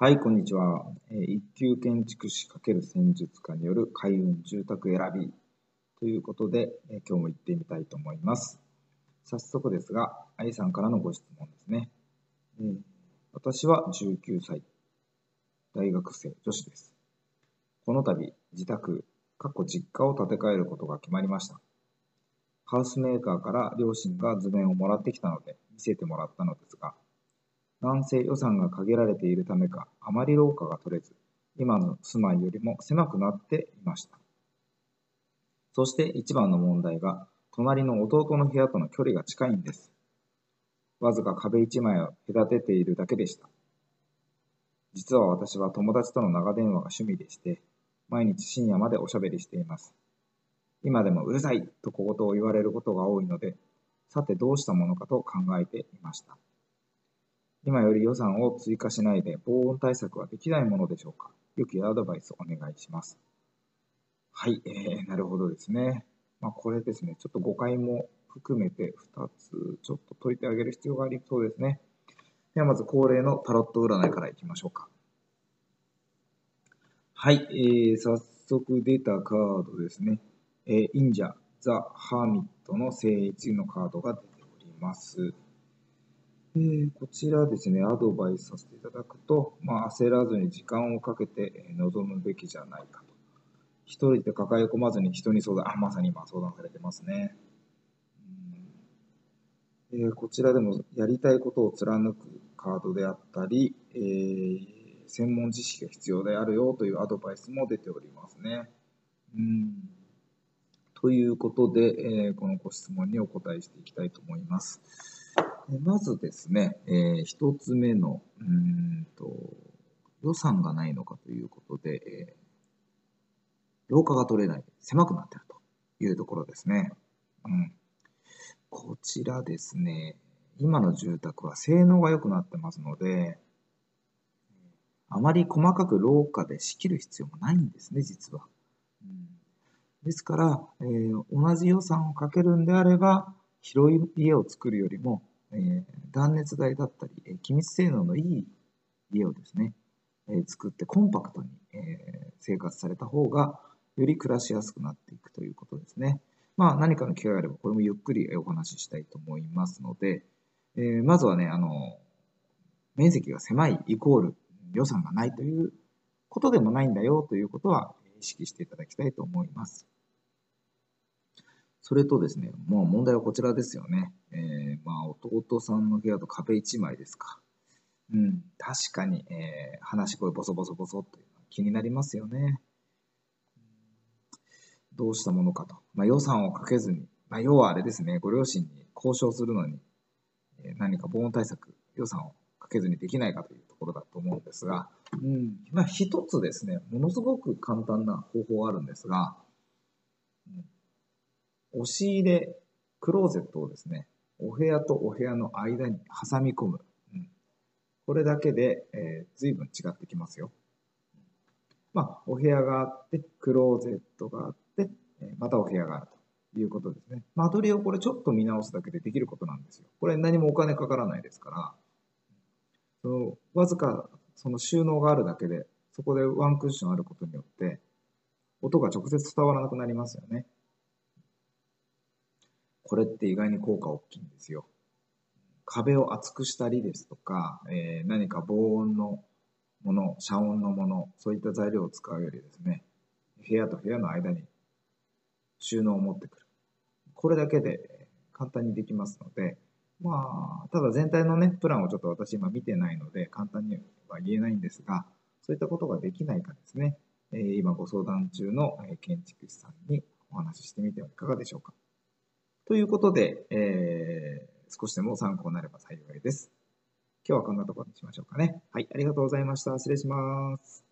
はい、こんにちは。一級建築士×戦術家による開運住宅選びということで、今日も行ってみたいと思います。早速ですが、愛さんからのご質問ですね。私は19歳、大学生、女子です。この度、自宅、過去実家を建て替えることが決まりました。ハウスメーカーから両親が図面をもらってきたので、見せてもらったのですが、なんせ予算が限られているためか、あまり廊下が取れず、今の住まいよりも狭くなっていました。そして一番の問題が、隣の弟の部屋との距離が近いんです。わずか壁一枚を隔てているだけでした。実は私は友達との長電話が趣味でして、毎日深夜までおしゃべりしています。今でもうるさいと小言を言われることが多いので、さてどうしたものかと考えていました。今より予算を追加しないで防音対策はできないものでしょうか？良きアドバイスお願いします。はい、えー、なるほどですね。まあ、これですね、ちょっと誤解も含めて2つちょっと解いてあげる必要がありそうですね。ではまず恒例のタロット占いからいきましょうか。はい、えー、早速出たカードですね。えー、忍者、ザ・ハーミットの聖一のカードが出ております。え、こちらですね、アドバイスさせていただくと、まあ、焦らずに時間をかけて臨むべきじゃないかと。一人で抱え込まずに人に相談、あ、まさに今相談されてますね。えー、こちらでもやりたいことを貫くカードであったり、えー、専門知識が必要であるよというアドバイスも出ておりますね。うんということで、えー、このご質問にお答えしていきたいと思います。まずですね、えー、一つ目の、うんと、予算がないのかということで、えー、廊下が取れない、狭くなっているというところですね。うん。こちらですね、今の住宅は性能が良くなってますので、あまり細かく廊下で仕切る必要もないんですね、実は。うん、ですから、えー、同じ予算をかけるんであれば、広い家を作るよりも、え、断熱材だったり、え、気密性能のいい家をですね、え、作ってコンパクトに、え、生活された方が、より暮らしやすくなっていくということですね。まあ何かの機会があれば、これもゆっくりお話ししたいと思いますので、えー、まずはね、あの、面積が狭いイコール予算がないということでもないんだよということは意識していただきたいと思います。それとですね、もう問題はこちらですよね。えー、まあ、弟さんの部屋と壁1枚ですか。うん、確かに、えー、話し声ボソボソボソっていうのは気になりますよね。どうしたものかと。まあ、予算をかけずに、まあ、要はあれですね、ご両親に交渉するのに、え、何か防音対策、予算をかけずにできないかというところだと思うんですが、うん、まあ、一つですね、ものすごく簡単な方法があるんですが、押し入れ、クローゼットをですね、お部屋とお部屋の間に挟み込む。うん、これだけで、えー、随分違ってきますよ。まあ、お部屋があって、クローゼットがあって、えまたお部屋があるということですね。間取りをこれちょっと見直すだけでできることなんですよ。これ何もお金かからないですから、そのわずかその収納があるだけで、そこでワンクッションあることによって、音が直接伝わらなくなりますよね。これって意外に効果大きいんですよ。壁を厚くしたりですとか、えー、何か防音のもの、遮音のもの、そういった材料を使うよりですね、部屋と部屋の間に収納を持ってくる。これだけで簡単にできますので、まあ、ただ全体のね、プランをちょっと私今見てないので、簡単には言えないんですが、そういったことができないかですね、今ご相談中の建築士さんにお話ししてみてはいかがでしょうか。ということで、えー、少しでも参考になれば幸いです。今日はこんなところにしましょうかね。はい、ありがとうございました。失礼します。